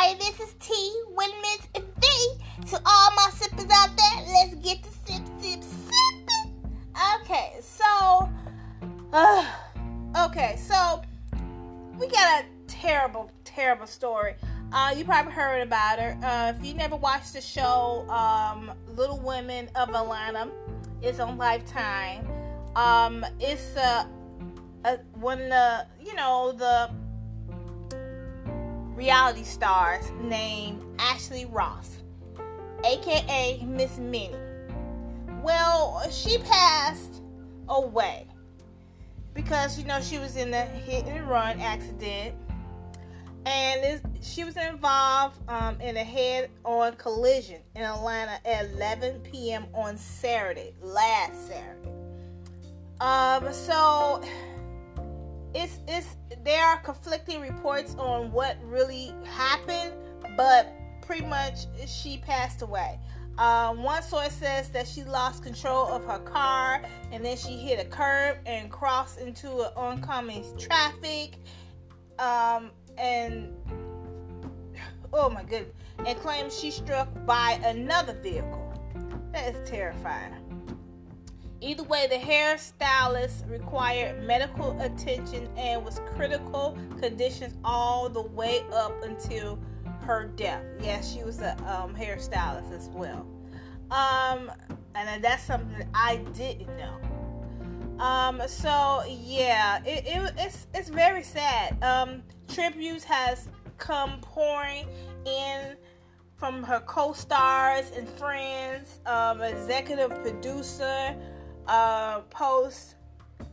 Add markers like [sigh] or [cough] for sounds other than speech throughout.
Hi, this is T with Miss V. To all my sippers out there, let's get to sip, sip, sipping. Okay, so, uh, okay, so we got a terrible, terrible story. Uh, you probably heard about her. Uh, if you never watched the show, um, Little Women of Atlanta, it's on Lifetime. Um, it's uh, a, one of the, you know, the reality stars named Ashley Ross, aka Miss Minnie. Well, she passed away because you know she was in a hit and run accident, and she was involved um, in a head-on collision in Atlanta at 11 p.m. on Saturday, last Saturday. Um, so it's it's there are conflicting reports on what really happened, but pretty much she passed away. Um, one source says that she lost control of her car and then she hit a curb and crossed into an oncoming traffic. Um, and oh my goodness, and claims she struck by another vehicle. That is terrifying. Either way, the hairstylist required medical attention and was critical conditions all the way up until her death. Yes, she was a um, hairstylist as well. Um, and that's something I didn't know. Um, so yeah, it, it, it's it's very sad. Um, tributes has come pouring in from her co-stars and friends, um, executive producer, uh, post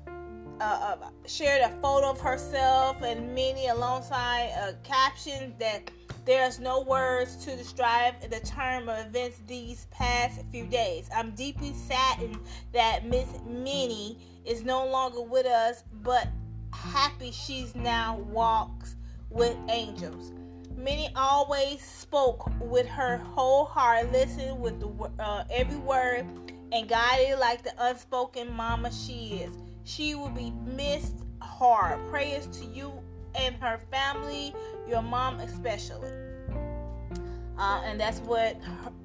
uh, uh, shared a photo of herself and Minnie alongside a caption that there's no words to describe the term of events these past few days. I'm deeply saddened that Miss Minnie is no longer with us, but happy she's now walks with angels. Minnie always spoke with her whole heart, listened with the, uh, every word and guided like the unspoken mama she is. She will be missed hard. Prayers to you and her family, your mom especially. Uh, and that's what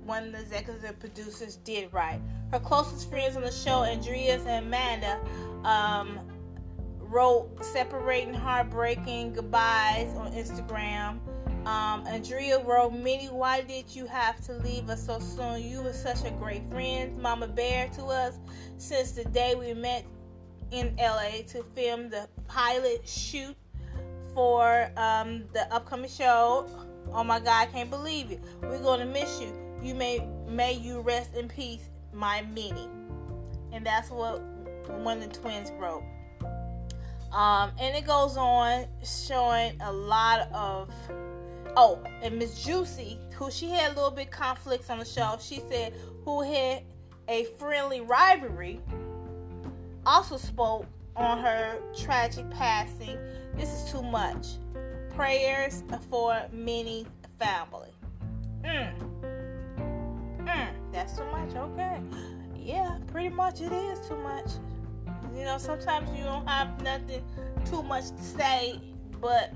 one of the executive producers did right. Her closest friends on the show, Andreas and Amanda, um, wrote separating heartbreaking goodbyes on Instagram. Um, Andrea wrote, Minnie, why did you have to leave us so soon? You were such a great friend, Mama Bear to us since the day we met in LA to film the pilot shoot for um, the upcoming show. Oh my God, I can't believe it. We're gonna miss you. You may may you rest in peace, my Minnie. And that's what one of the twins wrote. Um, and it goes on showing a lot of Oh, and Miss Juicy, who she had a little bit conflicts on the show, she said who had a friendly rivalry, also spoke on her tragic passing. This is too much. Prayers for many family. Mm. Mm, that's too much. Okay. Yeah, pretty much it is too much. You know, sometimes you don't have nothing too much to say, but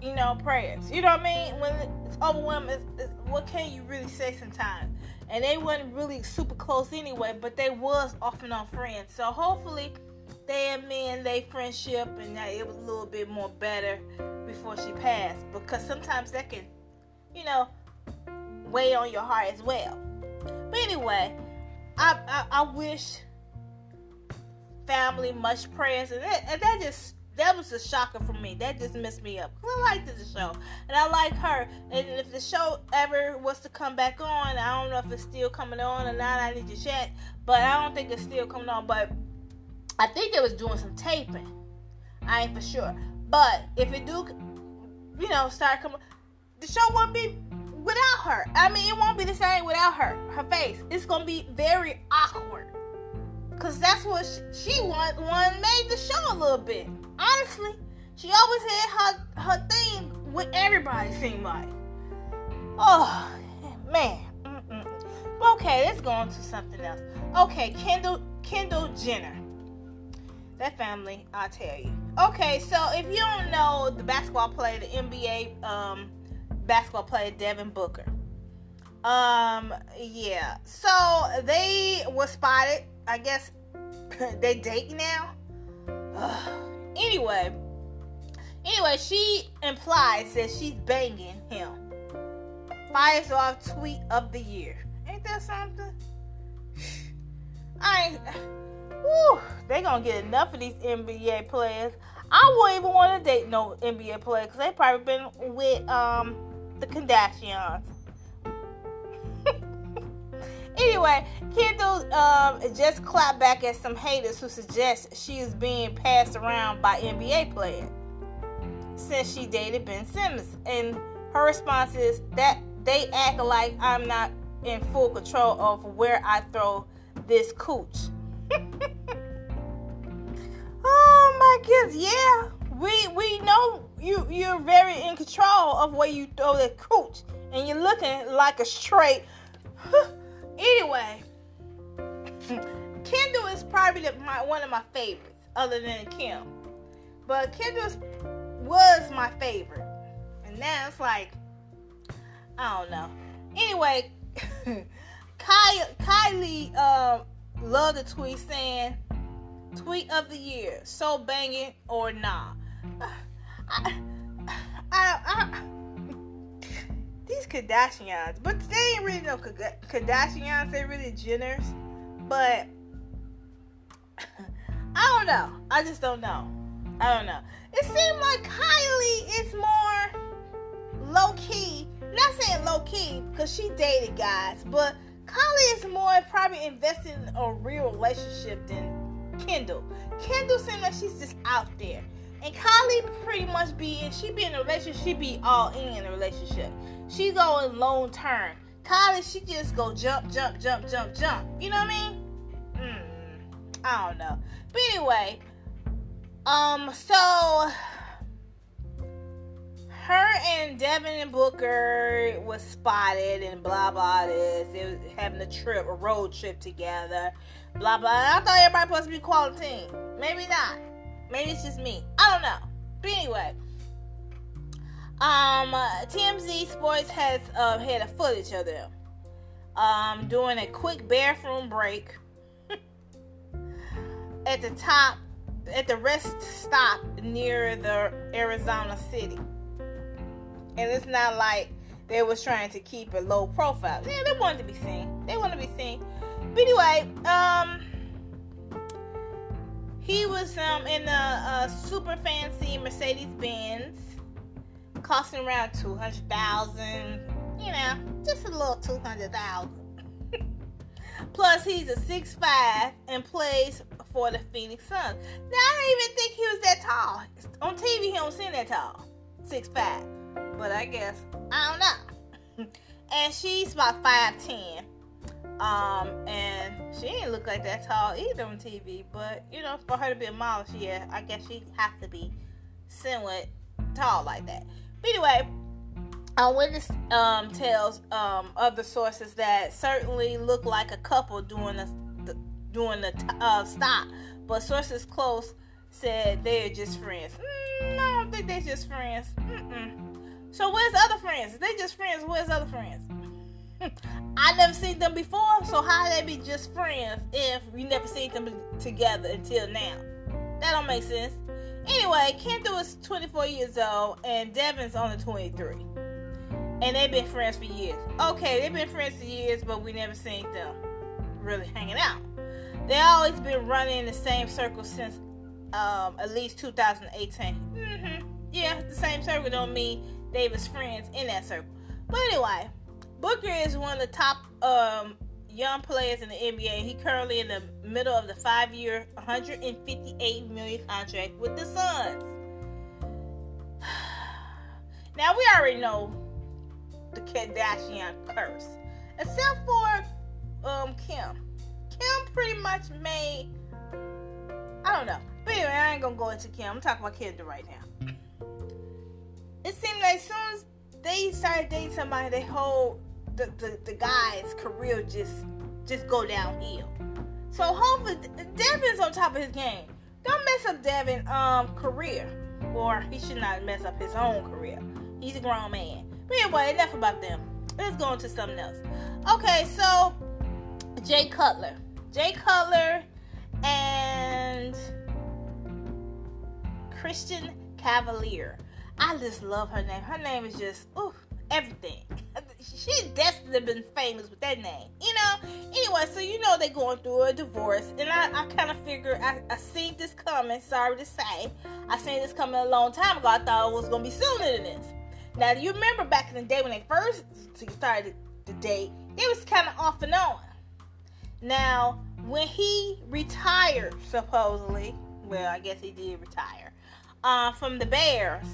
you know, prayers. You know what I mean? When it's overwhelming, it's, it's, what can you really say sometimes? And they wasn't really super close anyway, but they was off and on friends. So hopefully they amend their friendship and that it was a little bit more better before she passed. Because sometimes that can, you know, weigh on your heart as well. But anyway, I I, I wish family much prayers and that, and that just that was a shocker for me. That just messed me up. I liked the show, and I like her. And if the show ever was to come back on, I don't know if it's still coming on or not. I need to check, but I don't think it's still coming on. But I think they was doing some taping. I ain't for sure. But if it do, you know, start coming, the show won't be without her. I mean, it won't be the same without her. Her face. It's gonna be very awkward. Cause that's what she, she want, one made the show a little bit honestly, she always had her her thing with everybody. Seemed like, oh man. Mm-mm. Okay, let's go on to something else. Okay, Kendall Kendall Jenner. That family, I tell you. Okay, so if you don't know the basketball player, the NBA um, basketball player Devin Booker. Um, yeah. So they were spotted. I guess [laughs] they date now. Anyway, anyway, she implies that she's banging him. Fires off tweet of the year. Ain't that something? [sighs] I. Whew, they gonna get enough of these NBA players. I wouldn't even want to date no NBA player because they probably been with um the Kardashians. Anyway, Kendall um, just clapped back at some haters who suggest she is being passed around by NBA players since she dated Ben Simmons, and her response is that they act like I'm not in full control of where I throw this cooch. [laughs] oh my goodness, yeah. We we know you you're very in control of where you throw the cooch, and you're looking like a straight. [laughs] anyway, Kendall is probably the, my one of my favorites, other than Kim. But Kendall was my favorite, and now it's like I don't know. Anyway, [laughs] Kylie, Kylie um, loved the tweet saying, "Tweet of the year, so banging or nah." [sighs] I, I, I, these Kardashians, but they ain't really no Kardashians. They really Jenners, but [laughs] I don't know. I just don't know. I don't know. It seemed like Kylie is more low key. Not saying low key because she dated guys, but Kylie is more probably invested in a real relationship than Kendall. Kendall seems like she's just out there. And Kylie pretty much be in, she be in a relationship, she be all in a relationship. She go in long term. Kylie, she just go jump, jump, jump, jump, jump. You know what I mean? Mm, I don't know. But anyway, um, so her and Devin and Booker was spotted and blah blah this. They was having a trip, a road trip together. Blah blah. I thought everybody supposed to be quality. Maybe not. Maybe it's just me. I don't know. But anyway, um, TMZ Sports has uh, had a footage of them um, doing a quick bathroom break [laughs] at the top, at the rest stop near the Arizona city. And it's not like they was trying to keep a low profile. Yeah, they wanted to be seen. They want to be seen. But anyway, um, he was um, in a, a super fancy Mercedes Benz, costing around two hundred thousand. You know, just a little two hundred thousand. [laughs] Plus, he's a six five and plays for the Phoenix Suns. Now, I didn't even think he was that tall. On TV, he don't seem that tall, six five. But I guess I don't know. [laughs] and she's about five ten. Um, and she didn't look like that tall either on TV. But you know, for her to be a model, she yeah, I guess she has to be somewhat tall like that. But anyway, a witness um, tells um, other sources that certainly look like a couple doing the, doing the uh, stop, but sources close said they're just friends. Mm, I don't think they're just friends. Mm-mm. So where's other friends? They just friends, where's other friends? [laughs] I never seen them before, so how they be just friends if we never seen them together until now? That don't make sense. Anyway, Kendall is 24 years old and Devin's only 23. And they've been friends for years. Okay, they've been friends for years, but we never seen them really hanging out. They always been running in the same circle since um, at least 2018. Mm-hmm. Yeah, the same circle don't mean they was friends in that circle. But anyway, Booker is one of the top um, young players in the NBA. He currently in the middle of the five-year, 158 million contract with the Suns. [sighs] Now we already know the Kardashian curse, except for um, Kim. Kim pretty much made. I don't know. But anyway, I ain't gonna go into Kim. I'm talking about Kendall right now. It seemed like as soon as they started dating somebody, they whole the, the, the guy's career just just go downhill. So hopefully Devin's on top of his game. Don't mess up Devin um career. Or he should not mess up his own career. He's a grown man. But anyway, enough about them. Let's go on to something else. Okay, so Jay Cutler. Jay Cutler and Kristin Cavallari. I just love her name. Her name is just ooh, everything. She's destined been famous with that name, you know. Anyway, so you know they're going through a divorce, and I, I kind of figured I, I seen this coming. Sorry to say, I seen this coming a long time ago. I thought it was gonna be sooner than this. Now, do you remember back in the day when they first started the date? it was kind of off and on. Now, when he retired, supposedly, well, I guess he did retire uh, from the Bears.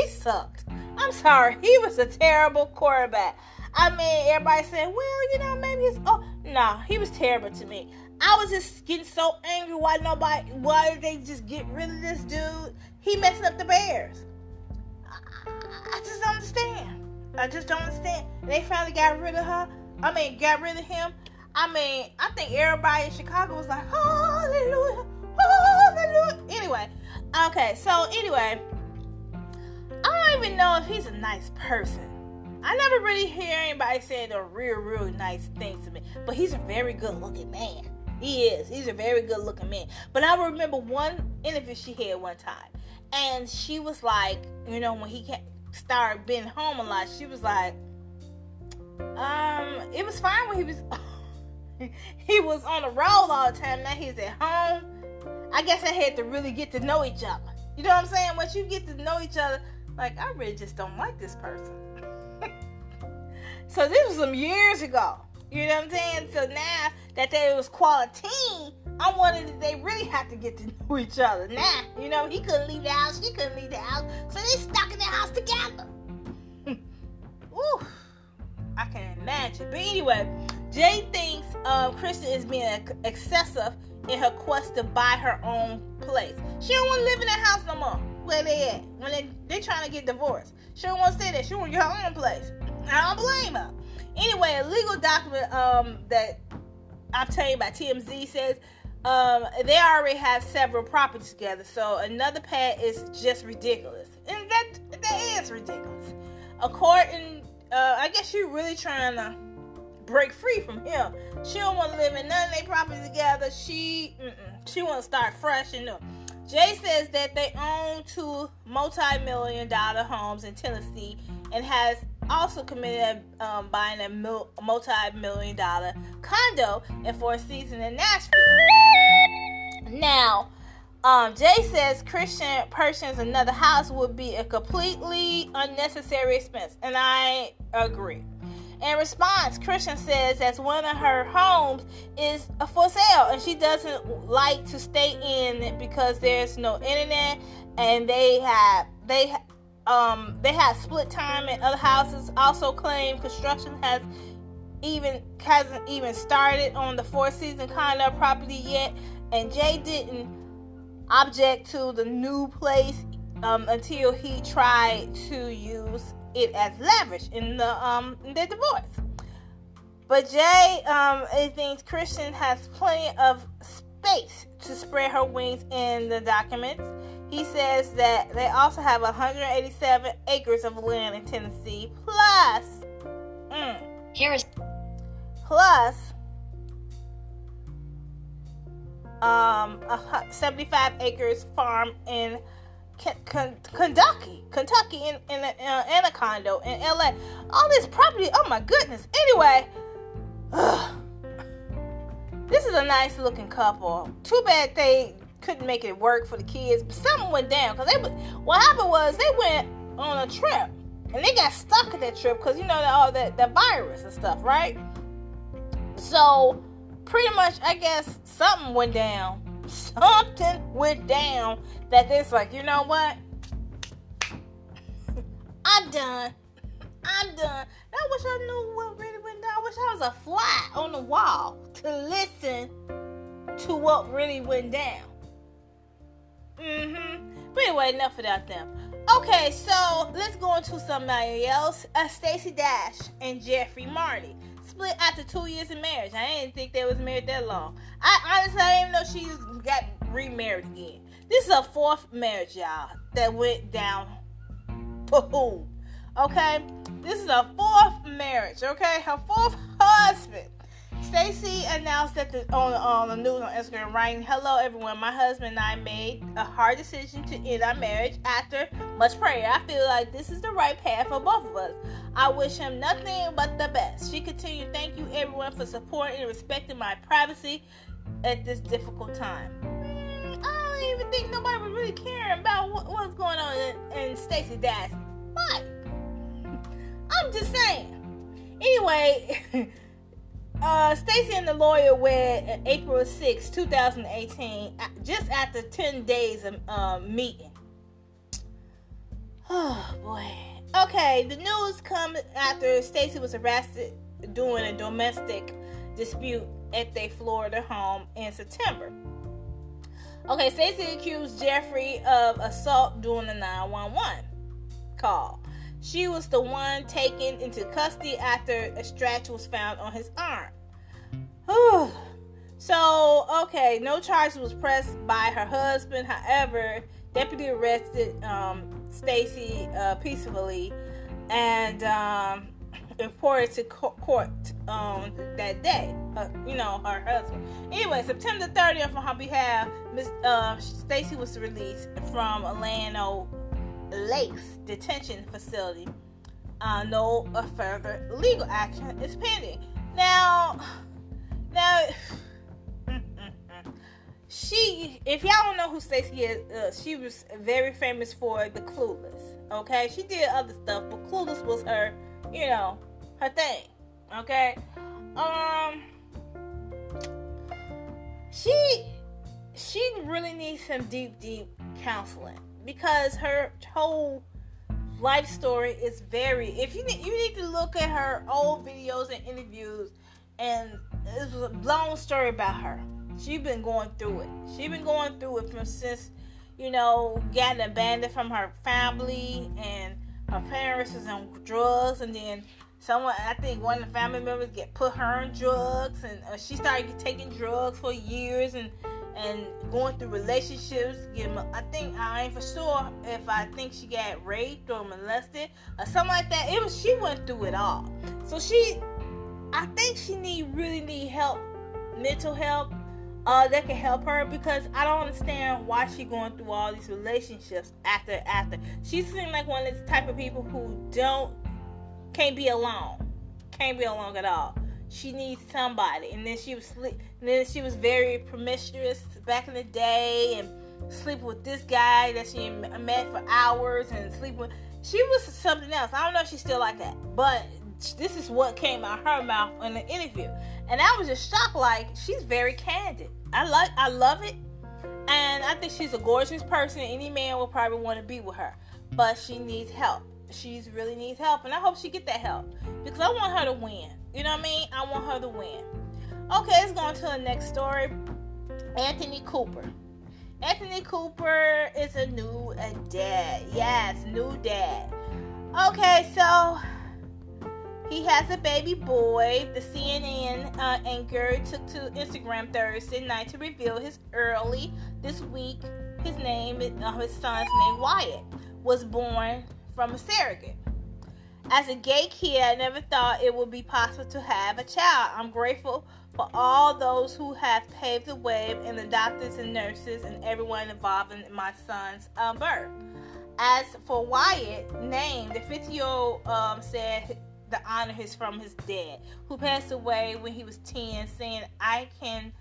He sucked. I'm sorry, he was a terrible quarterback. I mean, everybody said, well, you know, maybe it's oh no, nah, he was terrible to me. I was just getting so angry why nobody why did they just get rid of this dude? He messed up the Bears. I, I just don't understand. I just don't understand. They finally got rid of her. I mean, got rid of him. I mean, I think everybody in Chicago was like, hallelujah, hallelujah. Anyway, okay, so anyway, I don't even know if he's a nice person. I never really hear anybody say the real, real nice things to me. But he's a very good looking man. He is. He's a very good looking man. But I remember one interview she had one time. And she was like, you know, when he started being home a lot, she was like, um, it was fine when he was [laughs] he was on the road all the time. Now he's at home. I guess I had to really get to know each other. You know what I'm saying? Once you get to know each other, like I really just don't like this person. [laughs] so this was some years ago. You know what I'm saying? So now that they was quality, I'm wondering if they really have to get to [laughs] know each other. Now, you know, he couldn't leave the house, she couldn't leave the house, so they stuck in the house together. [laughs] Ooh, I can imagine. But anyway, Jay thinks um, Kristin is being excessive in her quest to buy her own place. She don't want to live in that house no more. Where they at? When they they trying to get divorced. She don't want to. She want her own place. I don't blame her. Anyway, a legal document um, that obtained by TMZ says um, they already have several properties together. So another pad is just ridiculous, and that that is ridiculous. According, uh, I guess you're really trying to break free from him. She don't want to live in none of their properties together. She she want to start fresh and new. Jay says that they own two multi-million dollar homes in Tennessee and has also committed um, buying a multi-million dollar condo in Four Seasons in Nashville. Now, um, Jay says Kristin purchasing another house would be a completely unnecessary expense, and I agree. In response, Kristin says that one of her homes is a for and she doesn't like to stay in because there's no internet and they have they um they have split time and other houses also claim construction has even hasn't even started on the four season condo property yet and Jay didn't object to the new place um, until he tried to use it as leverage in the um in their divorce. But Jay um thinks Kristin has plenty of space to spread her wings in the documents. He says that they also have 187 acres of land in Tennessee, plus mm, Harris plus um 75 acres farm in Kentucky, Kentucky, in in in in LA. All this property. Oh my goodness. Anyway, this is a nice looking couple. Too bad they couldn't make it work for the kids. But something went down because they. What happened was they went on a trip and they got stuck at that trip because you know all that that virus and stuff, right? So pretty much, I guess something went down [laughs] something went down that it's like, you know what? [laughs] I'm done. I'm done. I wish I knew what really went down. I wish I was a fly on the wall to listen to what really went down. Mm-hmm. But anyway, enough about them. Okay, so let's go into somebody else. Uh, Stacey Dash and Jeffrey Marty split after two years of marriage. I didn't think they was married that long. I honestly I didn't know she got remarried again. This is a fourth marriage, y'all, that went down. Boom. Okay, this is a fourth marriage. Okay, her fourth husband. Stacey announced that the, on, on the news on Instagram, writing, "Hello everyone, my husband and I made a hard decision to end our marriage after much prayer. I feel like this is the right path for both of us. I wish him nothing but the best." She continued, "Thank you everyone for supporting and respecting my privacy at this difficult time." I don't even think nobody was really caring about what, what's going on in, in Stacey Dash's life. Just saying. Anyway. [laughs] Uh, Stacey and the lawyer wed April 6, 2018, just after 10 days of um, meeting. [sighs] Oh boy. Okay, the news comes after Stacey was arrested during a domestic dispute at their Florida home in September. Okay, Stacey accused Jeffrey of assault during the 911 call. She was the one taken into custody after a scratch was found on his arm. so, okay, no charge was pressed by her husband. However, deputy arrested um, Stacey uh, peacefully and um, reported to court um, that day. Uh, you know, her husband. Anyway, September 30th, on her behalf, Miss uh, Stacey was released from Land O' Lakes detention facility. Uh, no further legal action is pending. Now, now, [laughs] she, if y'all don't know who Stacey is, uh, she was very famous for the Clueless. Okay, she did other stuff, but Clueless was her, you know, her thing. Okay, um, she she really needs some deep, deep counseling because her whole life story is very. If you need, you need to look at her old videos and interviews, and it was a long story about her. She's been going through it. She's been going through it from since, you know, getting abandoned from her family and her parents was on drugs, and then someone I think one of the family members get put her on drugs, and uh, she started taking drugs for years and and going through relationships. Getting, I think I ain't for sure if I think she got raped or molested or something like that. It was she went through it all. So she, I think she need really need help, mental help. Uh, that can help her because I don't understand why she going through all these relationships after after. She seems like one of the type of people who don't can't be alone, can't be alone at all she needs somebody. And then she was sleep. Then she was very promiscuous back in the day, and sleep with this guy that she met for hours, and sleep with. She was something else. I don't know if she's still like that, but this is what came out her mouth in the interview, and I was just shocked. Like she's very candid. I like. I love it, and I think she's a gorgeous person. Any man will probably want to be with her, but she needs help. She really needs help, and I hope she get that help because I want her to win. You know what I mean? I want her to win. Okay, let's go on to the next story. Anderson Cooper. Anderson Cooper is a new a dad. Yes, new dad. Okay, so he has a baby boy. The CNN uh, anchor took to Instagram Thursday night to reveal his early this week. His name, uh, his son's name Wyatt, was born from a surrogate. As a gay kid, I never thought it would be possible to have a child. I'm grateful for all those who have paved the way and the doctors and nurses and everyone involved in my son's um, birth. As for Wyatt, name, the 50 year old um, said the honor is from his dad, who passed away when he was 10, saying, I can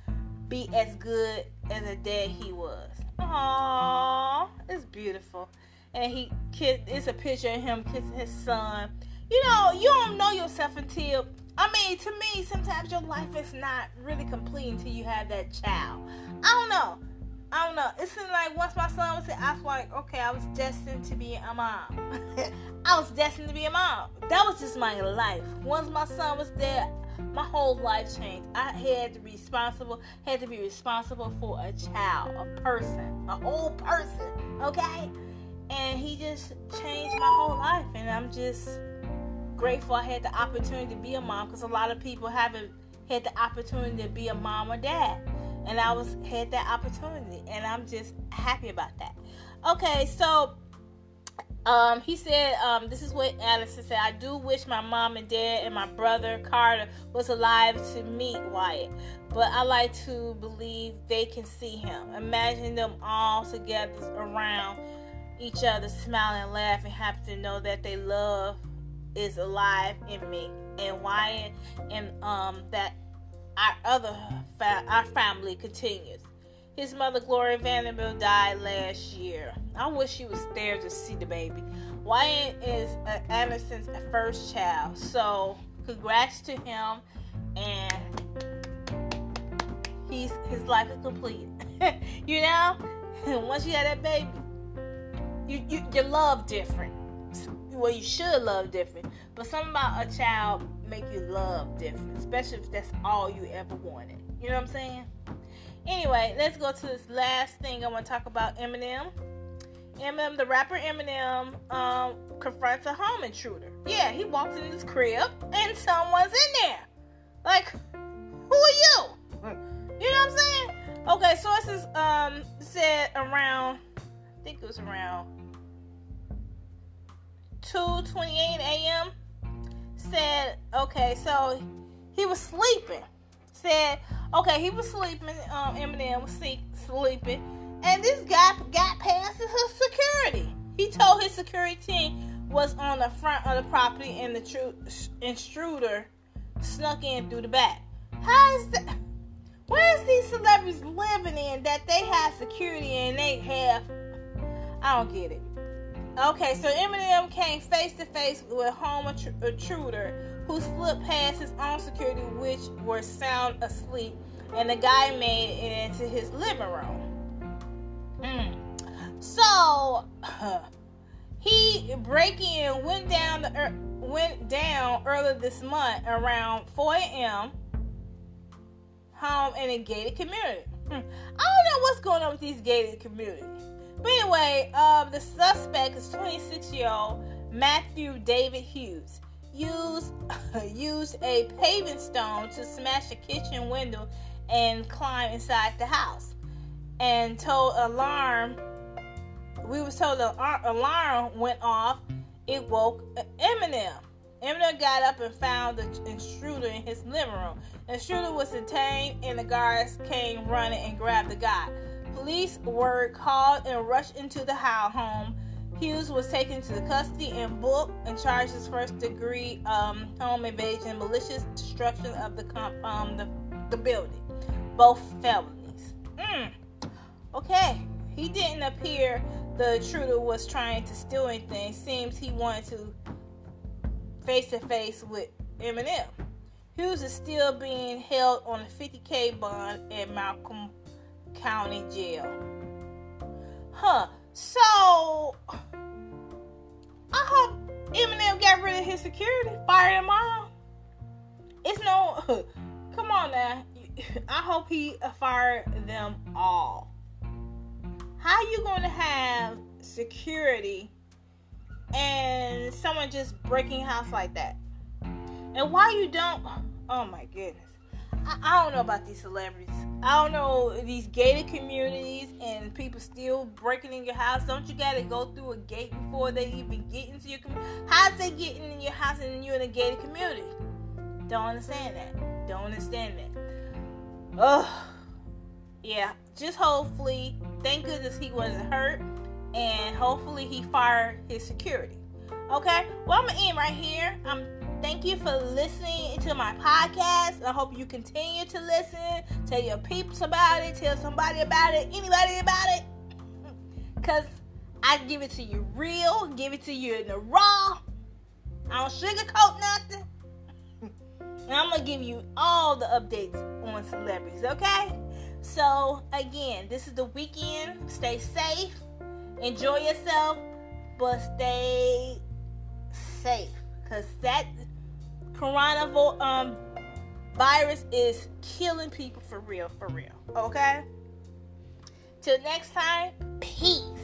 be as good as a dad he was. Aww, it's beautiful and he kiss it's a picture of him kissing his son. You know, you don't know yourself until I mean, to me, sometimes your life is not really complete until you have that child. I don't know. I don't know. It seemed like once my son was here, I was like, okay, I was destined to be a mom. [laughs] I was destined to be a mom. That was just my life. Once my son was there, my whole life changed. I had to be responsible, had to be responsible for a child, a person, a whole person. Okay? And he just changed my whole life and i'm just grateful i had the opportunity to be a mom because a lot of people haven't had the opportunity to be a mom or dad and i was had that opportunity and i'm just happy about that okay so Um, he said, um, this is what Allison said. I do wish my mom and dad and my brother Carter was alive to meet Wyatt, but I like to believe they can see him. Imagine them all together around each other, smile and laugh and happy to know that they love is alive in me and Wyatt and um that our other fa- our family continues. His mother, Gloria Vanderbilt, died last year. I wish she was there to see the baby. Wyatt is uh, Anderson's first child, so congrats to him, and he's his life is complete. [laughs] you know, [laughs] once you have that baby, you, you you love different. Well, you should love different, but something about a child make you love different, especially if that's all you ever wanted. You know what I'm saying? Anyway, let's go to this last thing I want to talk about Eminem. Eminem, the rapper Eminem, um, confronts a home intruder. Yeah, he walks in his crib and someone's in there. Like, who are you? You know what I'm saying? Okay, sources um said around, I think it was around 2:28 a.m. Said, okay, so he was sleeping. Said Okay, he was sleeping. Um, Eminem was sleep, sleeping, and this guy got past his security. He told his security team was on the front of the property, and the tru- intruder snuck in through the back. How is that? Where's these celebrities living in that they have security and they have? I don't get it. Okay, so Eminem came face to face with home intruder who slipped past his own security, which were sound asleep, and the guy made it into his living room. Mm. So [clears throat] he breaking in went down the went down earlier this month around 4 a.m. home in a gated community. Hmm. I don't know what's going on with these gated communities. But anyway, um, the suspect is 26 year old Matthew David Hughes used [laughs] used a paving stone to smash a kitchen window and climb inside the house. And told alarm, we was told the alarm went off. It woke Eminem. Eminem got up and found the intruder in his living room. The intruder was detained, and the guards came running and grabbed the guy. Police were called and rushed into the how home Hughes was taken to the custody and booked and charged as first degree um, home invasion, malicious destruction of the comp- um, the, the building, both felonies. Mm. Okay, he didn't appear the intruder was trying to steal anything. Seems he wanted to face to face with Eminem. Hughes is still being held on a 50k bond at Macomb County Jail. Huh. So I hope Eminem got rid of his security, fired them all. It's no, [laughs] come on now. [laughs] I hope he fired them all. How you to have security and someone just breaking house like that? And why you don't? Oh my goodness. I, I don't know about these celebrities. I don't know these gated communities and people still breaking in your house. Don't you gotta go through a gate before they even get into your community? How's they getting in your house and you're in a gated community? Don't understand that. Don't understand that. Ugh. Yeah. Just hopefully, thank goodness he wasn't hurt, and hopefully he fired his security. Okay. Well, I'm gonna end right here. I'm Thank you for listening to my podcast. I hope you continue to listen. Tell your peeps about it. Tell somebody about it. Anybody about it. Because I give it to you real. Give it to you in the raw. I don't sugarcoat nothing. And I'm going to give you all the updates on celebrities, okay? So, again, this is the weekend. Stay safe. Enjoy yourself. But stay safe. Because that coronavirus um, is killing people for real, for real. Okay? Till next time, peace.